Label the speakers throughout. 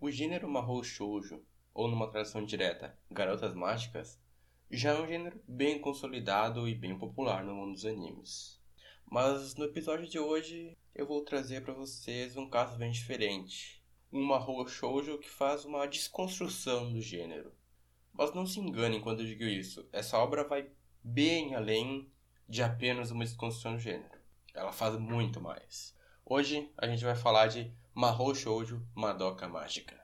Speaker 1: O gênero Mahou Shoujo, ou numa tradução direta, Garotas Mágicas, já é um gênero bem consolidado e bem popular no mundo dos animes. Mas no episódio de hoje eu vou trazer para vocês um caso bem diferente. Um Mahou Shoujo que faz uma desconstrução do gênero. Mas não se enganem quando eu digo isso, essa obra vai bem além de apenas uma desconstrução do gênero. Ela faz muito mais. Hoje a gente vai falar de Mahou Shoujo Madoka Mágica.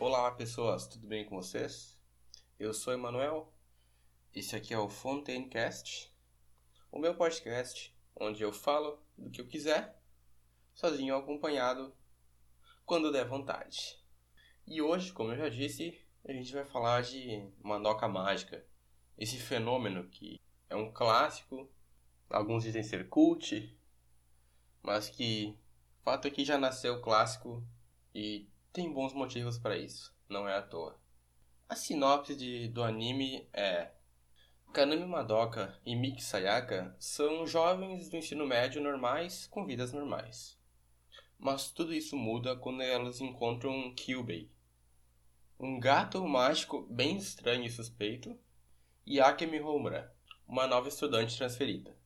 Speaker 1: Olá pessoas, tudo bem com vocês? Eu sou Emanuel, esse aqui é o Fontaincast, o meu podcast onde eu falo do que eu quiser, sozinho ou acompanhado, quando der vontade. E hoje, como eu já disse, a gente vai falar de Mandoca Mágica. Esse fenômeno que é um clássico, alguns dizem ser cult, mas que o fato é que já nasceu clássico e tem bons motivos para isso, não é à toa. A sinopse de, do anime é Kanami Madoka e Miki Sayaka são jovens do ensino médio normais com vidas normais. Mas tudo isso muda quando elas encontram Kyubei, um gato mágico bem estranho e suspeito, e Akemi Homura, uma nova estudante transferida.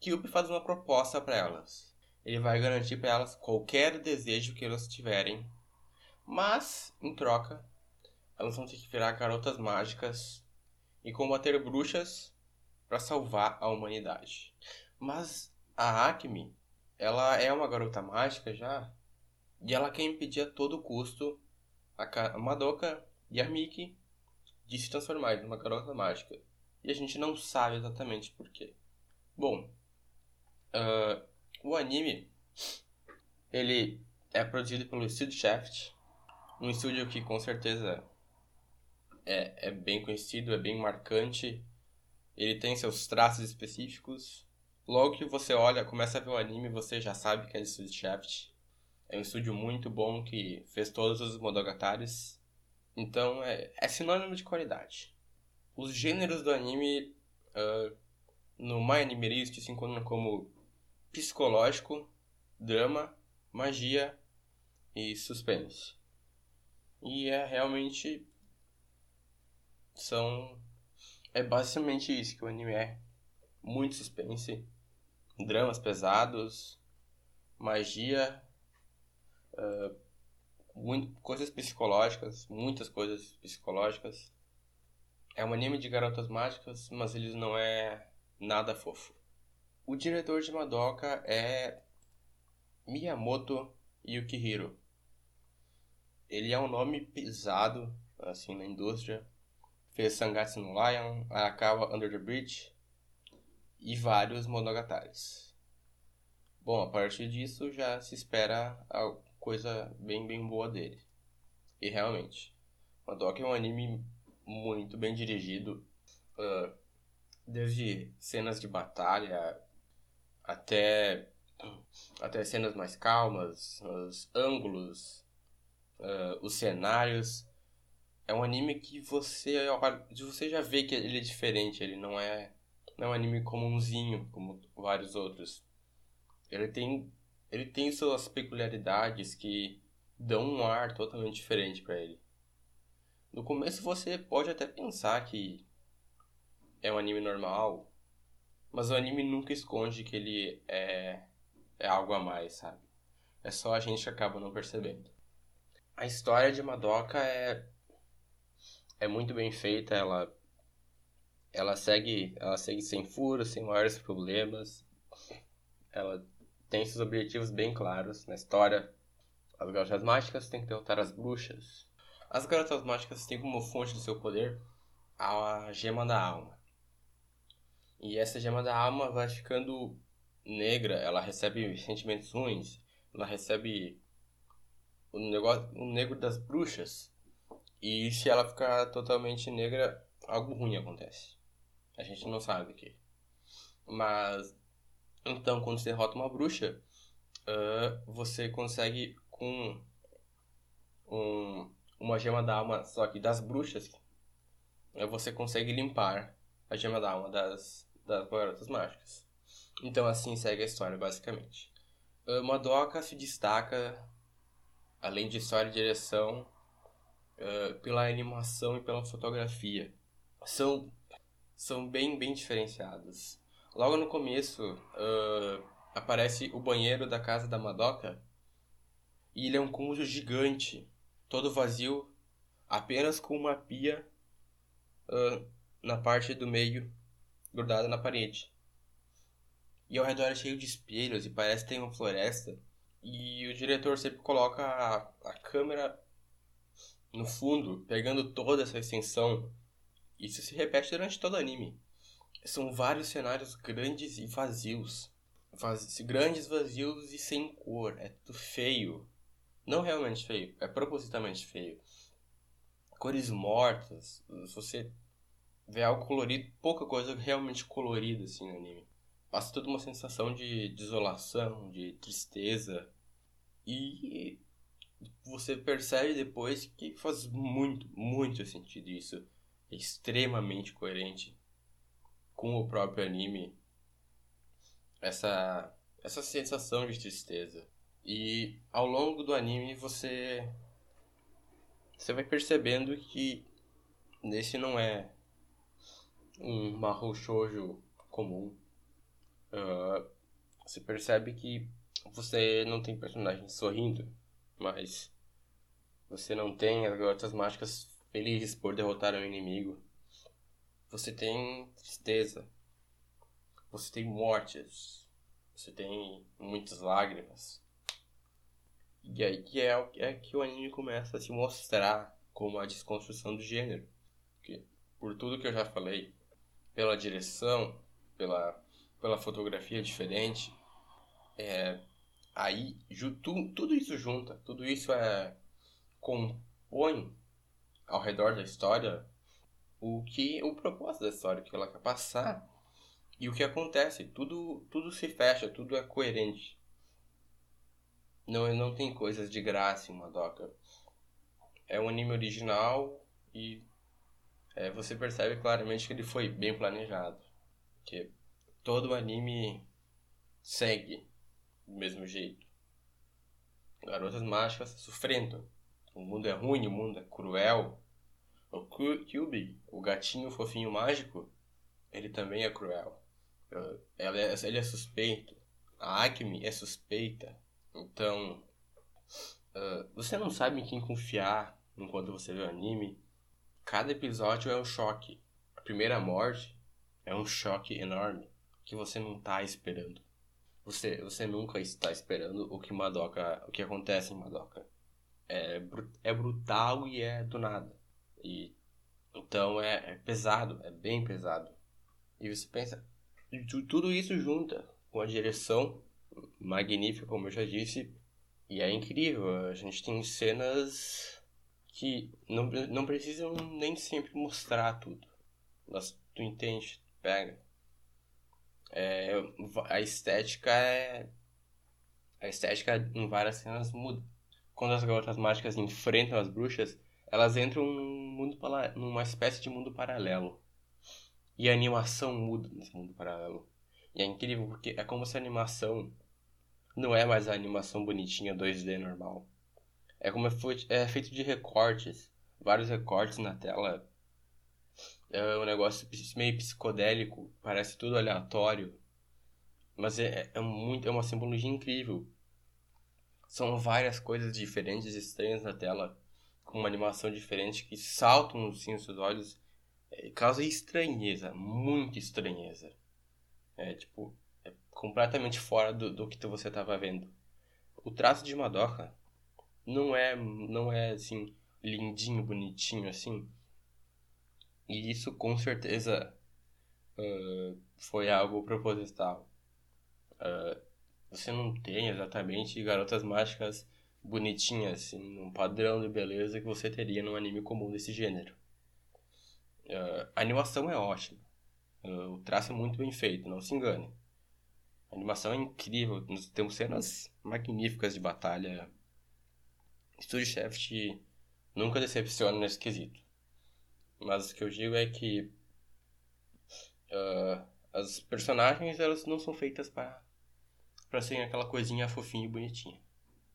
Speaker 1: Kyubei faz uma proposta para elas. Ele vai garantir para elas qualquer desejo que elas tiverem, mas, em troca, elas vão ter que virar garotas mágicas e combater bruxas para salvar a humanidade. Mas a Akemi ela é uma garota mágica já. E ela quer impedir a todo custo a Madoka e a Miki de se transformar em uma garota mágica. E a gente não sabe exatamente por quê. Bom, uh, o anime ele é produzido pelo Studio Shaft, um estúdio que com certeza é, é bem conhecido, é bem marcante. Ele tem seus traços específicos Logo que você olha, começa a ver o anime, você já sabe que é de Studio Shaft. É um estúdio muito bom que fez todos os Monogatari's. Então é, é sinônimo de qualidade. Os gêneros do anime uh, no My Anime List se encontram como psicológico, drama, magia e suspense. E é realmente são é basicamente isso que o anime é. Muito suspense, dramas pesados, magia, uh, muito, coisas psicológicas, muitas coisas psicológicas. É um anime de garotas mágicas, mas ele não é nada fofo. O diretor de Madoka é Miyamoto Yukihiro. Ele é um nome pesado assim na indústria. Fez Sangatsu no Lion, Arakawa Under the Bridge, e vários monogataris. Bom, a partir disso já se espera a coisa bem bem boa dele. E realmente, Madoka é um anime muito bem dirigido, uh, desde cenas de batalha até até cenas mais calmas, os ângulos, uh, os cenários. É um anime que você você já vê que ele é diferente, ele não é não é um anime comumzinho, como vários outros. Ele tem, ele tem suas peculiaridades que dão um ar totalmente diferente para ele. No começo você pode até pensar que é um anime normal, mas o anime nunca esconde que ele é, é algo a mais, sabe? É só a gente que acaba não percebendo. A história de Madoka é, é muito bem feita, ela ela segue, ela segue sem furos, sem maiores problemas. Ela tem seus objetivos bem claros na história. As garotas mágicas têm que derrotar as bruxas. As garotas mágicas têm como fonte do seu poder a gema da alma. E essa gema da alma vai ficando negra, ela recebe sentimentos ruins, ela recebe o negócio, o negro das bruxas. E se ela ficar totalmente negra, algo ruim acontece. A gente não sabe aqui. Mas, então, quando você derrota uma bruxa, uh, você consegue com um, uma gema da alma, só que das bruxas, você consegue limpar a gema da alma das, das garotas mágicas. Então assim segue a história, basicamente. Madoka se destaca, além de história e direção, pela animação e pela fotografia. São, são bem, bem diferenciados. Logo no começo, uh, aparece o banheiro da casa da Madoka. E ele é um cômodo gigante, todo vazio, apenas com uma pia uh, na parte do meio, grudada na parede. E ao redor é cheio de espelhos e parece que tem uma floresta. E o diretor sempre coloca a, a câmera no fundo, pegando toda essa extensão. Isso se repete durante todo o anime. São vários cenários grandes e vazios vaz... grandes, vazios e sem cor. É tudo feio. Não realmente feio, é propositalmente feio. Cores mortas. Você vê algo colorido, pouca coisa realmente colorida assim no anime. Passa toda uma sensação de desolação, de tristeza. E você percebe depois que faz muito, muito sentido isso. Extremamente coerente com o próprio anime essa, essa sensação de tristeza. E ao longo do anime você você vai percebendo que nesse não é um Mahou Shoujo comum. Uh, você percebe que você não tem personagem sorrindo, mas você não tem as garotas mágicas felizes por derrotar um inimigo. Você tem tristeza, você tem mortes, você tem muitas lágrimas. E aí que é, é que o anime começa a se mostrar como a desconstrução do gênero. Porque, por tudo que eu já falei, pela direção, pela, pela fotografia diferente, é, aí tu, tudo isso junta, tudo isso é compõe ao redor da história o que o propósito da história que ela quer passar e o que acontece? Tudo, tudo se fecha, tudo é coerente. Não, não tem coisas de graça em Madoka. É um anime original e é, você percebe claramente que ele foi bem planejado. Que todo anime segue do mesmo jeito. Garotas mágicas sofrendo. O mundo é ruim, o mundo é cruel. O Kyubi, o gatinho fofinho mágico, ele também é cruel. Ela é, ele é suspeito. A Acme é suspeita. Então, uh, você não sabe em quem confiar enquanto você vê o anime. Cada episódio é um choque. A primeira morte é um choque enorme que você não está esperando. Você, você nunca está esperando o que Madoka, o que acontece em Madoka. É, é brutal e é do nada. E então é, é pesado, é bem pesado. E você pensa, tudo isso junta com a direção magnífica, como eu já disse, e é incrível. A gente tem cenas que não, não precisam nem sempre mostrar tudo. Mas tu entende, pega. É, a estética é. A estética em várias cenas muda. Quando as garotas mágicas enfrentam as bruxas, elas entram num mundo, numa espécie de mundo paralelo. E a animação muda nesse mundo paralelo. E é incrível porque é como se a animação não é mais a animação bonitinha 2D normal. É como é feito de recortes, vários recortes na tela. É um negócio meio psicodélico, parece tudo aleatório. Mas é, é, muito, é uma simbologia incrível. São várias coisas diferentes e estranhas na tela, com uma animação diferente que saltam assim, os seus olhos é, causa estranheza, muita estranheza. É tipo, é completamente fora do, do que você estava vendo. O traço de Madoka não é, não é assim, lindinho, bonitinho assim. E isso com certeza uh, foi algo proposital. Uh, você não tem exatamente garotas mágicas bonitinhas, assim, num padrão de beleza que você teria num anime comum desse gênero. Uh, a animação é ótima. Uh, o traço é muito bem feito, não se engane. A animação é incrível. Nós temos cenas magníficas de batalha. Studio Shaft nunca decepciona nesse quesito. Mas o que eu digo é que uh, as personagens elas não são feitas para para serem aquela coisinha fofinha e bonitinha.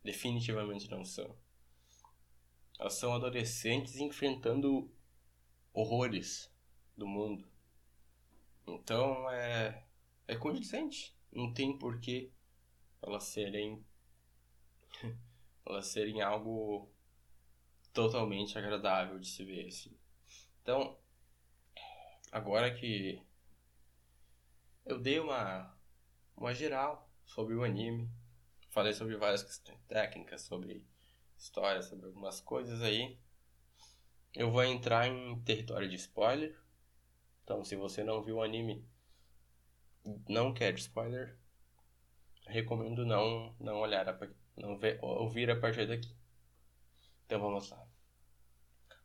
Speaker 1: Definitivamente não são. Elas são adolescentes enfrentando horrores do mundo. Então é é condizente. Não tem porquê elas serem elas serem algo totalmente agradável de se ver assim. Então, agora que eu dei uma uma geral sobre o anime, falei sobre várias questões técnicas, sobre história, sobre algumas coisas aí. Eu vou entrar em território de spoiler. Então, se você não viu o anime, não quer spoiler, recomendo não não olhar a, não ver, ouvir a partir daqui. Então vamos lá.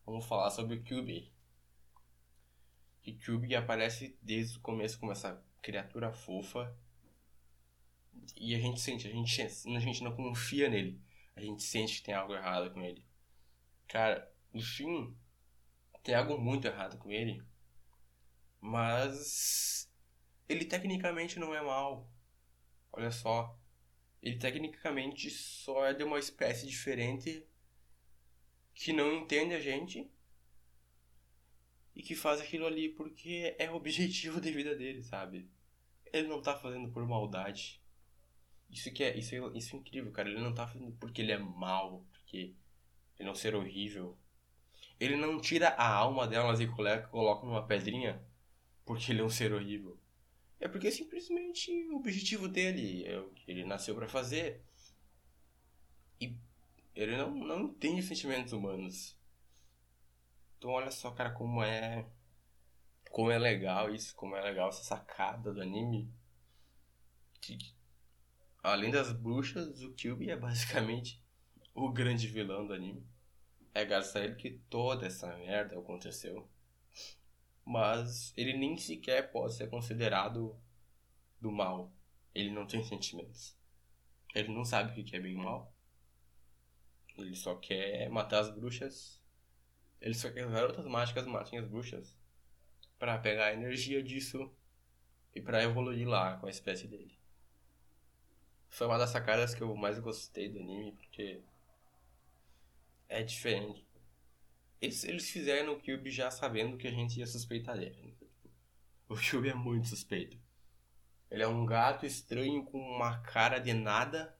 Speaker 1: Vamos falar sobre o Cube. Que Cube aparece desde o começo como essa criatura fofa. E a gente sente, a gente, a gente não confia nele. A gente sente que tem algo errado com ele. Cara, no fim, tem algo muito errado com ele. Mas ele tecnicamente não é mal. Olha só. Ele tecnicamente só é de uma espécie diferente que não entende a gente e que faz aquilo ali porque é o objetivo de vida dele, sabe? Ele não tá fazendo por maldade. Isso que é, isso é, isso é incrível, cara. Ele não tá fazendo porque ele é mal, porque ele é um ser horrível. Ele não tira a alma delas e coloca numa pedrinha porque ele é um ser horrível. É porque simplesmente o objetivo dele é o que ele nasceu para fazer. E ele não, não entende sentimentos humanos. Então olha só, cara, como é. Como é legal isso, como é legal essa sacada do anime. Que, além das bruxas, o Kyubi é basicamente o grande vilão do anime. É graças a ele que toda essa merda aconteceu. Mas ele nem sequer pode ser considerado do mal. Ele não tem sentimentos. Ele não sabe o que é bem e mal. Ele só quer matar as bruxas. Ele só quer que as garotas mágicas matem as bruxas. para pegar a energia disso e para evoluir lá com a espécie dele. Foi uma das sacadas que eu mais gostei do anime, porque é diferente. Eles, eles fizeram o Cube já sabendo que a gente ia suspeitar dele. O Cube é muito suspeito. Ele é um gato estranho com uma cara de nada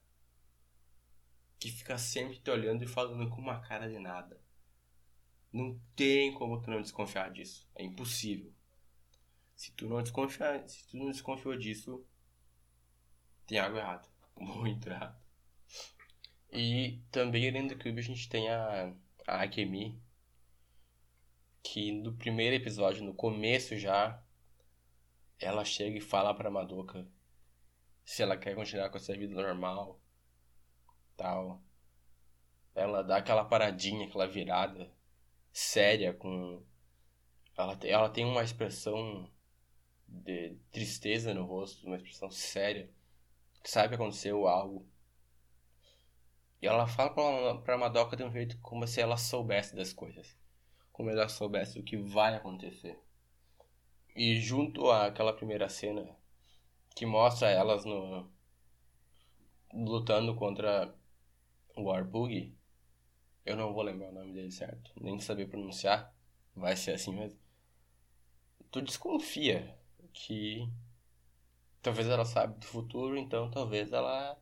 Speaker 1: que fica sempre te olhando e falando com uma cara de nada. Não tem como tu não desconfiar disso. É impossível. Se tu não desconfiar, se tu não desconfiou disso, tem algo errado. Muito errado. E também além do Cube a gente tem a, a Akemi, que no primeiro episódio, no começo já, ela chega e fala pra Madoka se ela quer continuar com essa vida normal tal. Ela dá aquela paradinha, aquela virada séria com. Ela, ela tem uma expressão de tristeza no rosto, uma expressão séria. Sabe que aconteceu algo. E ela fala pra, pra Madoka de um jeito como se ela soubesse das coisas. Como ela soubesse o que vai acontecer. E junto àquela primeira cena que mostra elas no lutando contra o Warbug, eu não vou lembrar o nome dele certo, nem saber pronunciar, vai ser assim mesmo. Tu desconfia que talvez ela sabe do futuro, então talvez ela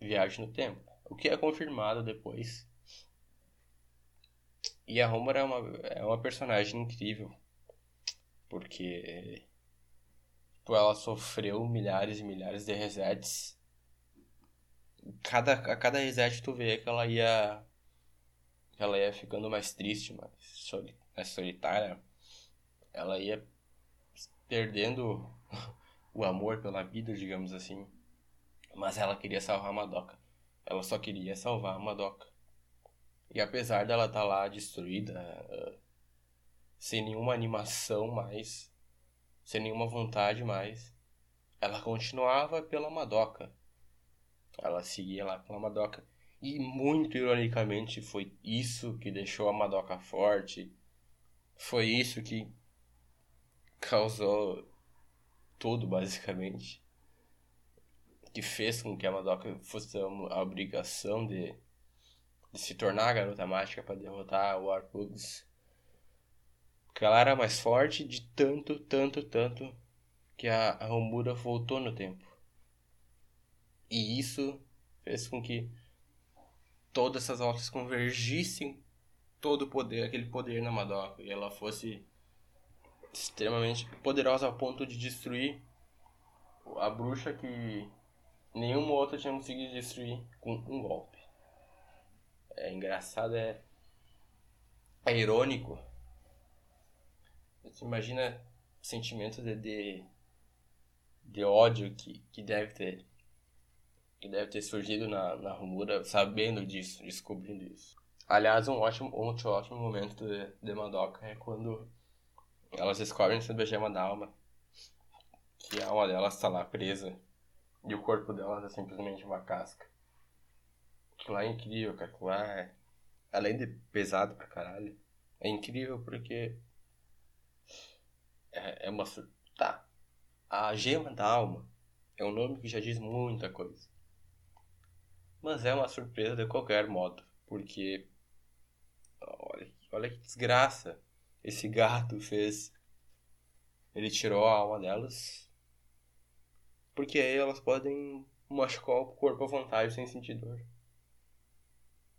Speaker 1: viaje no tempo. O que é confirmado depois. E a Homer é uma, é uma personagem incrível. Porque tipo, ela sofreu milhares e milhares de resets cada, a cada reset tu vê que ela ia. Que ela ia ficando mais triste, mais, soli, mais solitária. Ela ia perdendo o amor pela vida, digamos assim. Mas ela queria salvar a Madoka. Ela só queria salvar a Madoka. E apesar dela estar tá lá destruída, uh, sem nenhuma animação mais, sem nenhuma vontade mais, ela continuava pela Madoka. Ela seguia lá pela Madoka. E muito ironicamente foi isso que deixou a Madoka forte. foi isso que causou tudo, basicamente. Que fez com que a Madoka fosse a obrigação de, de se tornar a garota mágica para derrotar o Arpugs. Porque ela era mais forte de tanto, tanto, tanto que a, a voltou no tempo. E isso fez com que todas essas altas convergissem todo o poder, aquele poder na Madoka, e ela fosse extremamente poderosa ao ponto de destruir a bruxa que nenhuma outra tinha conseguido destruir com um golpe. É engraçado, é, é irônico. Você imagina o sentimento de, de, de ódio que, que deve ter que deve ter surgido na, na Rumura sabendo disso, descobrindo isso. Aliás, um ótimo, um ótimo momento de, de Madoka é quando elas descobrem sobre a gema da alma, que a alma delas está lá presa e o corpo delas é simplesmente uma casca. Aquilo lá é incrível, cara. Aquilo lá é, além de pesado pra caralho, é incrível porque é, é uma. Tá. A gema da alma é um nome que já diz muita coisa. Mas é uma surpresa de qualquer modo, porque olha, olha que desgraça esse gato fez. Ele tirou a alma delas. Porque aí elas podem machucar o corpo à vontade sem sentir dor.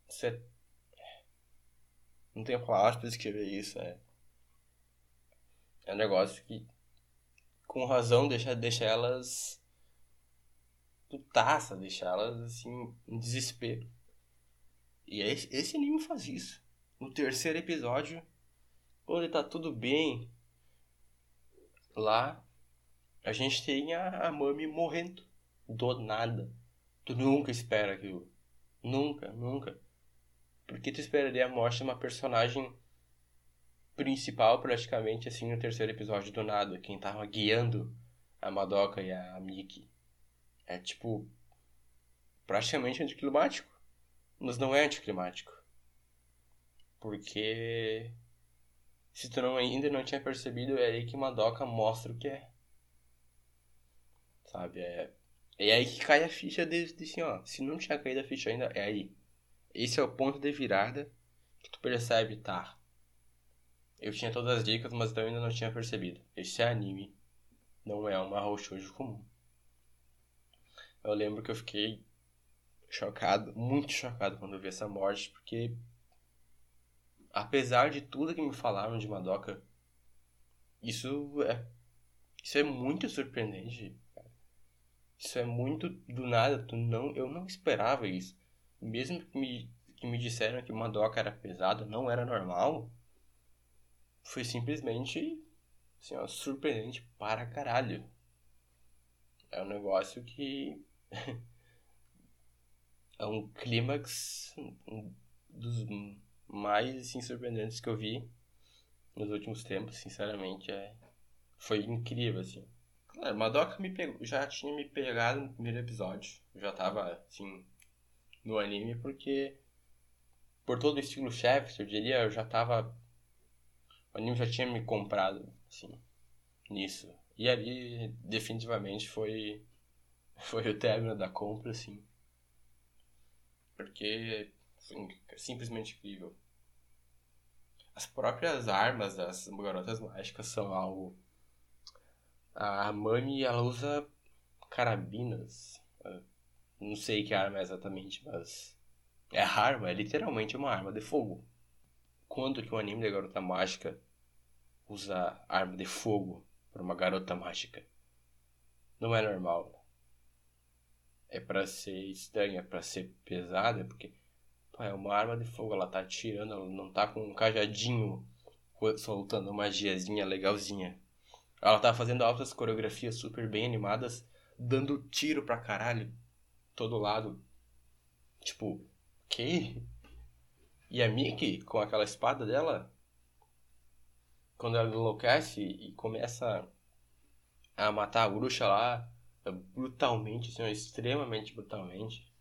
Speaker 1: Isso é. Não tenho palavras pra escrever isso. É. É um negócio que. Com razão deixa, deixa elas putaça, deixar elas assim em desespero. E esse, esse anime faz isso. No terceiro episódio, quando tá tudo bem, lá a gente tem a, a Mami morrendo do nada. Tu nunca espera aquilo. Nunca, nunca. Porque tu esperaria a morte de uma personagem principal praticamente assim no terceiro episódio do nada, quem tava guiando a Madoka e a Miki é tipo praticamente anticlimático, mas não é anticlimático. Porque se tu não, ainda não tinha percebido, é aí que Madoka mostra o que é. Sabe? É, é aí que cai a ficha de, de assim, ó. Se não tinha caído a ficha ainda, é aí. Esse é o ponto de virada que tu percebe, tá? Eu tinha todas as dicas, mas eu ainda não tinha percebido. Esse é anime, não é uma shoujo comum. Eu lembro que eu fiquei chocado, muito chocado quando eu vi essa morte, porque apesar de tudo que me falaram de Madoka, isso é isso é muito surpreendente. Isso é muito do nada, tu não, eu não esperava isso. Mesmo que me, que me disseram que Madoka era pesado, não era normal, foi simplesmente assim, ó, surpreendente para caralho. É um negócio que é um clímax um dos mais assim, surpreendentes que eu vi nos últimos tempos, sinceramente, é foi incrível assim. Claro, Madoka me pegou, já tinha me pegado no primeiro episódio, eu já tava assim no anime porque por todo o estilo chefe, eu diria, eu já tava o anime já tinha me comprado assim nisso. E ali definitivamente foi foi o término da compra, assim. Porque simplesmente incrível. As próprias armas das garotas mágicas são algo. A Mami, ela usa carabinas. Não sei que arma é exatamente, mas. É arma, é literalmente uma arma de fogo. Quando que o anime da garota mágica usa arma de fogo para uma garota mágica? Não é normal é para ser estranha, é para ser pesada, porque pô, é uma arma de fogo, ela tá atirando, ela não tá com um cajadinho soltando uma magiazinha legalzinha. Ela tá fazendo altas coreografias super bem animadas, dando tiro pra caralho, todo lado. Tipo, que? E a Mickey, com aquela espada dela, quando ela enlouquece e começa a matar a bruxa lá, brutalmente, assim, extremamente brutalmente.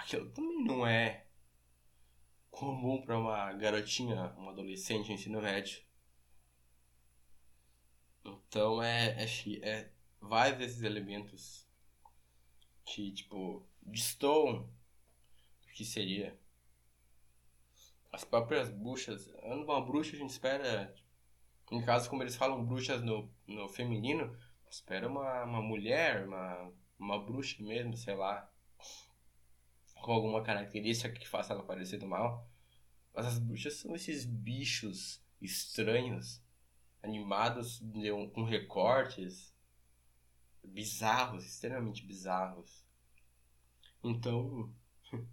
Speaker 1: Aquilo também não é comum para uma garotinha, uma adolescente ensino médio. Então é, é, é vários desses elementos que, tipo, destoam do que seria. As próprias bruxas. Uma bruxa a gente espera. Em caso, como eles falam bruxas no, no feminino, espera uma, uma mulher, uma, uma bruxa mesmo, sei lá. Com alguma característica que faça ela parecer do mal. Mas as bruxas são esses bichos estranhos, animados um, com recortes bizarros, extremamente bizarros. Então,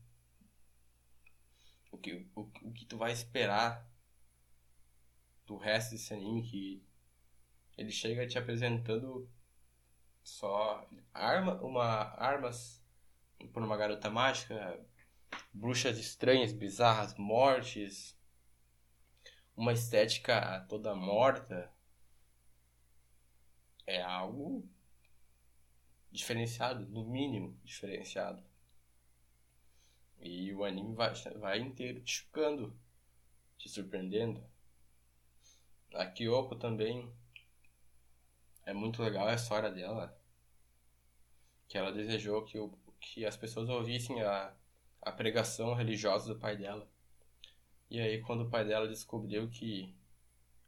Speaker 1: o que, o, o que tu vai esperar do resto desse anime que ele chega te apresentando só arma, uma armas por uma garota mágica, bruxas estranhas, bizarras, mortes, uma estética toda morta. É algo diferenciado, no mínimo diferenciado. E o anime vai, vai inteiro te chocando, te surpreendendo. A Kyoko também é muito legal a história dela. Que ela desejou que, o, que as pessoas ouvissem a, a pregação religiosa do pai dela. E aí, quando o pai dela descobriu que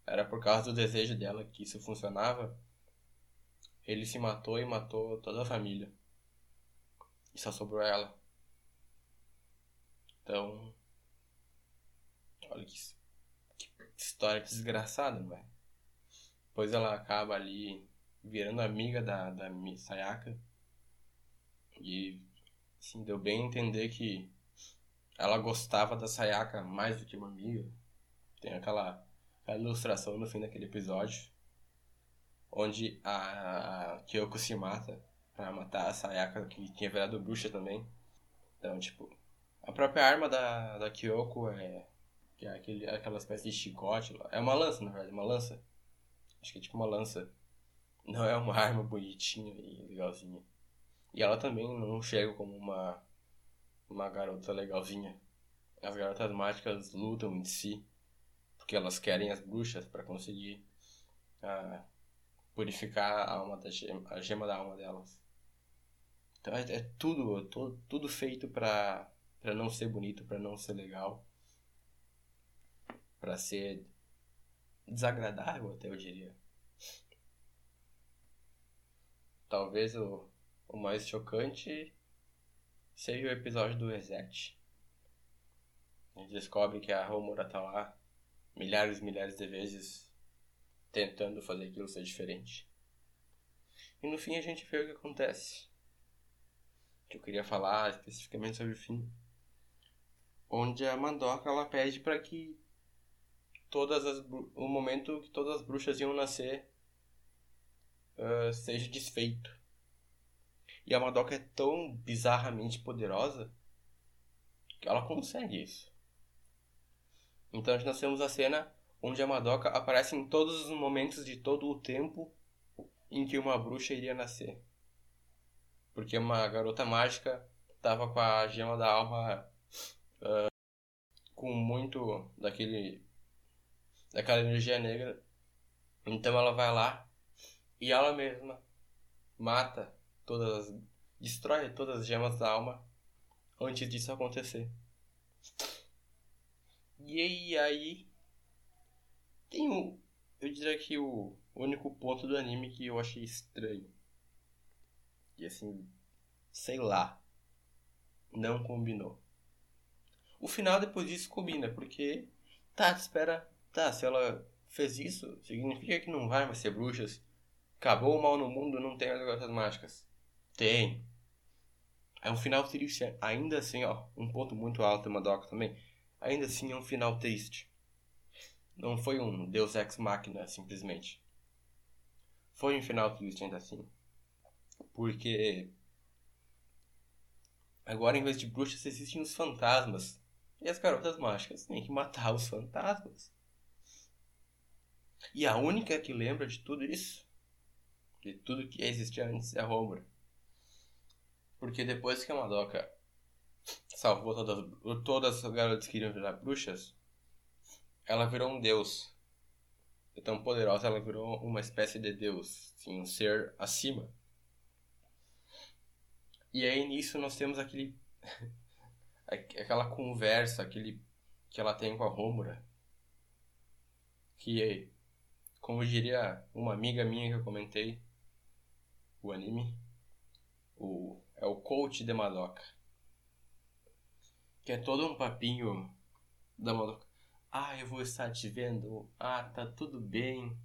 Speaker 1: era por causa do desejo dela que isso funcionava, ele se matou e matou toda a família. E só sobrou ela. Então. Olha que, que história desgraçada, velho. Depois ela acaba ali virando amiga da, da Sayaka. E assim, deu bem entender que ela gostava da Sayaka mais do que uma amiga. Tem aquela, aquela ilustração no fim daquele episódio onde a, Kyoko se mata pra matar a Sayaka, que tinha virado bruxa também. Então, tipo, a própria arma da, da Kyoko é, que é aquele, aquela espécie de chicote. É uma lança, na verdade, uma lança. Acho que é tipo uma lança. Não é uma arma bonitinha e legalzinha. E ela também não chega como uma, uma garota legalzinha. As garotas mágicas lutam em si. Porque elas querem as bruxas para conseguir ah, purificar a alma da gema, a gema da alma delas. Então é, é tudo, tudo, tudo feito para para não ser bonito, para não ser legal, para ser desagradável, até eu diria. Talvez o, o mais chocante seja o episódio do Reset. A gente descobre que a Romura tá lá milhares e milhares de vezes tentando fazer aquilo ser diferente. E no fim a gente vê o que acontece. Que eu queria falar especificamente sobre o fim. Onde a Mandoca ela pede para que todas as o momento que todas as bruxas iam nascer uh, seja desfeito. E a Madoka é tão bizarramente poderosa que ela consegue isso. Então nós temos a cena onde a Madoka aparece em todos os momentos de todo o tempo em que uma bruxa iria nascer. Porque uma garota mágica estava com a gema da alma uh, com muito daquele daquela energia negra. Então ela vai lá e ela mesma mata todas destrói todas as gemas da alma antes disso acontecer. E aí tem um. Eu diria que o único ponto do anime que eu achei estranho. E assim. Sei lá. Não combinou. O final depois disso combina, porque. Tá, espera. Tá, se ela fez isso, significa que não vai mais ser bruxas. Acabou o mal no mundo, não tem as garotas mágicas. Tem. É um final triste. Ainda assim, ó. Um ponto muito alto, Madoka também. Ainda assim é um final triste. Não foi um Deus Ex Machina, simplesmente. Foi um final triste ainda assim. Porque. Agora, em vez de bruxas, existem os fantasmas. E as garotas mágicas têm que matar os fantasmas. E a única que lembra de tudo isso, de tudo que existia antes, é a Homer. Porque depois que a Madoka salvou todas, todas as garotas que queriam virar bruxas, ela virou um deus. É tão poderosa, ela virou uma espécie de deus, um ser acima. E aí nisso nós temos aquele aquela conversa, aquele que ela tem com a Rômura, que como diria uma amiga minha que eu comentei o anime, o é o coach de Madoka. Que é todo um papinho da Madoka. Ah, eu vou estar te vendo. Ah, tá tudo bem.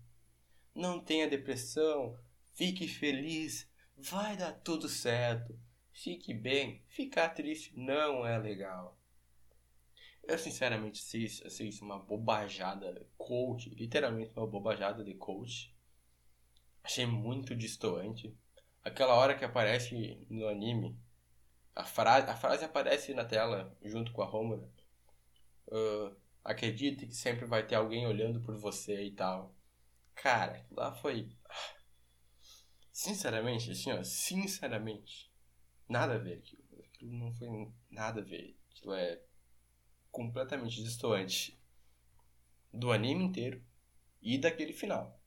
Speaker 1: Não tenha depressão. Fique feliz. Vai dar tudo certo. Fique bem. Ficar triste não é legal. Eu sinceramente sei isso, sei isso uma bobajada coach, literalmente uma bobajada de coach. Achei muito distoante. Aquela hora que aparece no anime, a, fra a frase aparece na tela junto com a Homura. Uh, acredite que sempre vai ter alguém olhando por você e tal. Cara, lá foi. Sinceramente, assim, ó, sinceramente, nada a ver aquilo. Aquilo não foi nada a ver. Aquilo é completamente distoante do anime inteiro e daquele final.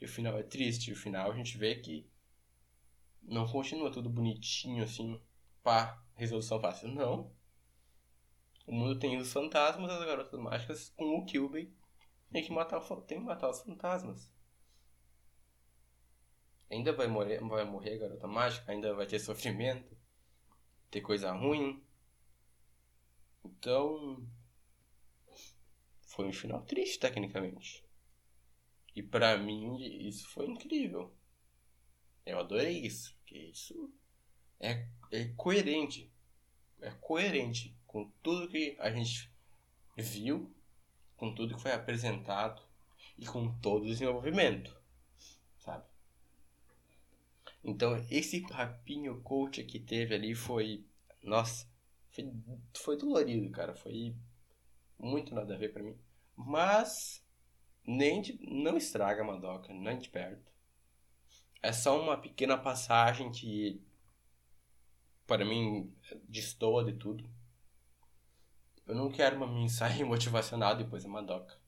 Speaker 1: E o final é triste, o final a gente vê que não continua tudo bonitinho assim, pá, resolução fácil. Não. O mundo tem os fantasmas, as garotas mágicas com o Kyubey. Tem que matar, tem que matar os fantasmas. Ainda vai morrer, vai morrer a garota mágica, ainda vai ter sofrimento, ter coisa ruim. Então, foi um final triste tecnicamente. E pra mim isso foi incrível. Eu adorei isso, porque isso é, é coerente. É coerente com tudo que a gente viu, com tudo que foi apresentado e com todo o desenvolvimento, sabe? Então, esse papinho coach que teve ali foi. Nossa, foi, foi dolorido, cara. Foi muito nada a ver pra mim. Mas, nem de, não estraga a Madoka, nem de perto. É só uma pequena passagem que, para mim, destoa de tudo. Eu não quero uma mensagem motivacional depois da Madoka.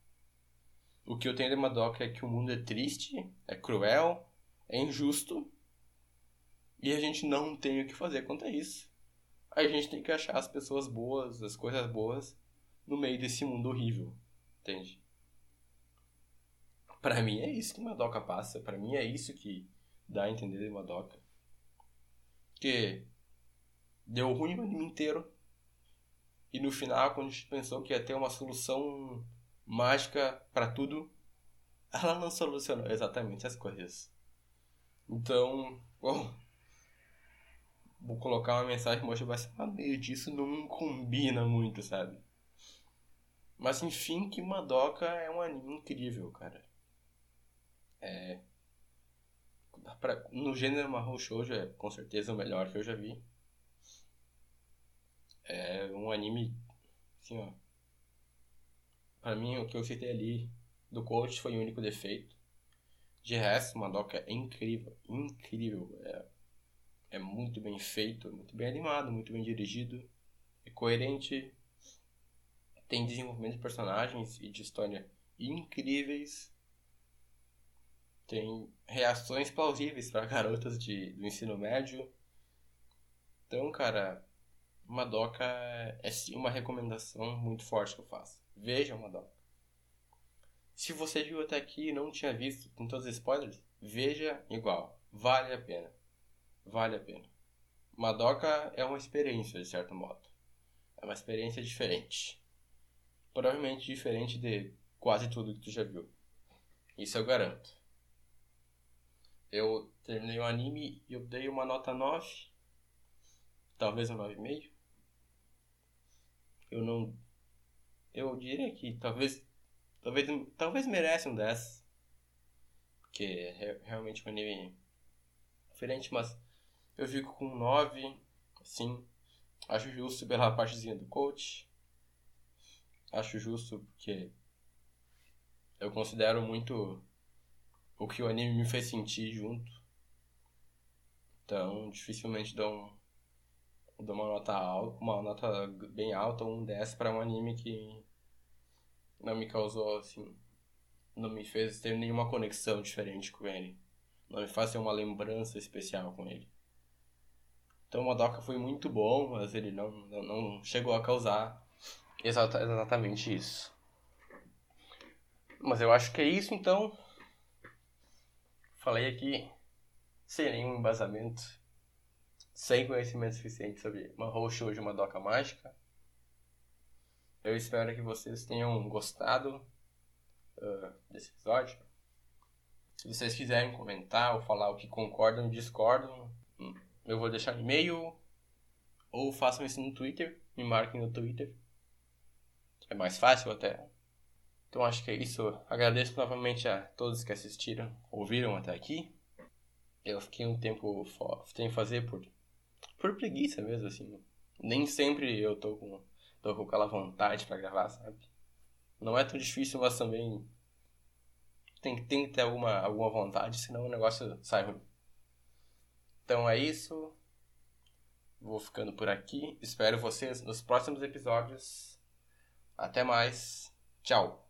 Speaker 1: O que eu tenho de Madoka é que o mundo é triste, é cruel, é injusto e a gente não tem o que fazer quanto a isso. A gente tem que achar as pessoas boas, as coisas boas no meio desse mundo horrível, entende? Para mim é isso que Madoka passa, para mim é isso que dá a entender de Madoka. Que deu ruim no anime inteiro. E no final, quando a gente pensou que ia ter uma solução mágica para tudo, ela não solucionou exatamente as coisas. Então, bom, vou colocar uma mensagem motivacional meio disso, não combina muito, sabe? Mas enfim, que Madoka é um anime incrível, cara. É, pra, no gênero Mahou Shoujo é com certeza o melhor que eu já vi. É um anime, assim, ó. Pra mim, o que eu citei ali do coach foi o único defeito. De resto, Madoka é incrível, incrível. É, é muito bem feito, muito bem animado, muito bem dirigido, é coerente, tem desenvolvimento de personagens e de história incríveis tem reações plausíveis para garotas de, do ensino médio. Então, cara, Madoka é sim uma recomendação muito forte que eu faço. Veja Madoka. Se você viu até aqui e não tinha visto com todos os spoilers, veja igual. Vale a pena. Vale a pena. Madoka é uma experiência, de certo modo. É uma experiência diferente. Provavelmente diferente de quase tudo que tu já viu. Isso eu garanto. Eu terminei o anime e eu dei uma nota 9. Talvez um 9,5. Eu não. Eu diria que talvez. Talvez, talvez merece um 10. Porque é realmente um anime diferente, mas eu fico com um 9. Assim. Acho justo pela partezinha do coach. Acho justo porque eu considero muito o que o anime me fez sentir junto. Então, dificilmente dou um, dou uma nota alta, uma nota bem alta, um 10 para um anime que não me causou assim, não me fez ter nenhuma conexão diferente com ele. Não me faz ter uma lembrança especial com ele. Então o Madoka foi muito bom, mas ele não, não, não chegou a causar exata, exatamente isso. Mas eu acho que é isso então. Falei aqui sem nenhum embasamento, sem conhecimento suficiente sobre uma host ou uma doca mágica. Eu espero que vocês tenham gostado uh, desse episódio. Se vocês quiserem comentar ou falar o que concordam ou discordam, eu vou deixar e-mail ou façam isso no Twitter, me marquem no Twitter. É mais fácil até. Então acho que é isso. Agradeço novamente a todos que assistiram, ouviram até aqui. Eu fiquei um tempo sem fazer por, por preguiça mesmo, assim. Nem sempre eu tô com, tô com aquela vontade para gravar, sabe? Não é tão difícil, mas também tem, tem que ter alguma, alguma vontade, senão o negócio sai ruim. Então é isso. Vou ficando por aqui. Espero vocês nos próximos episódios. Até mais. Tchau.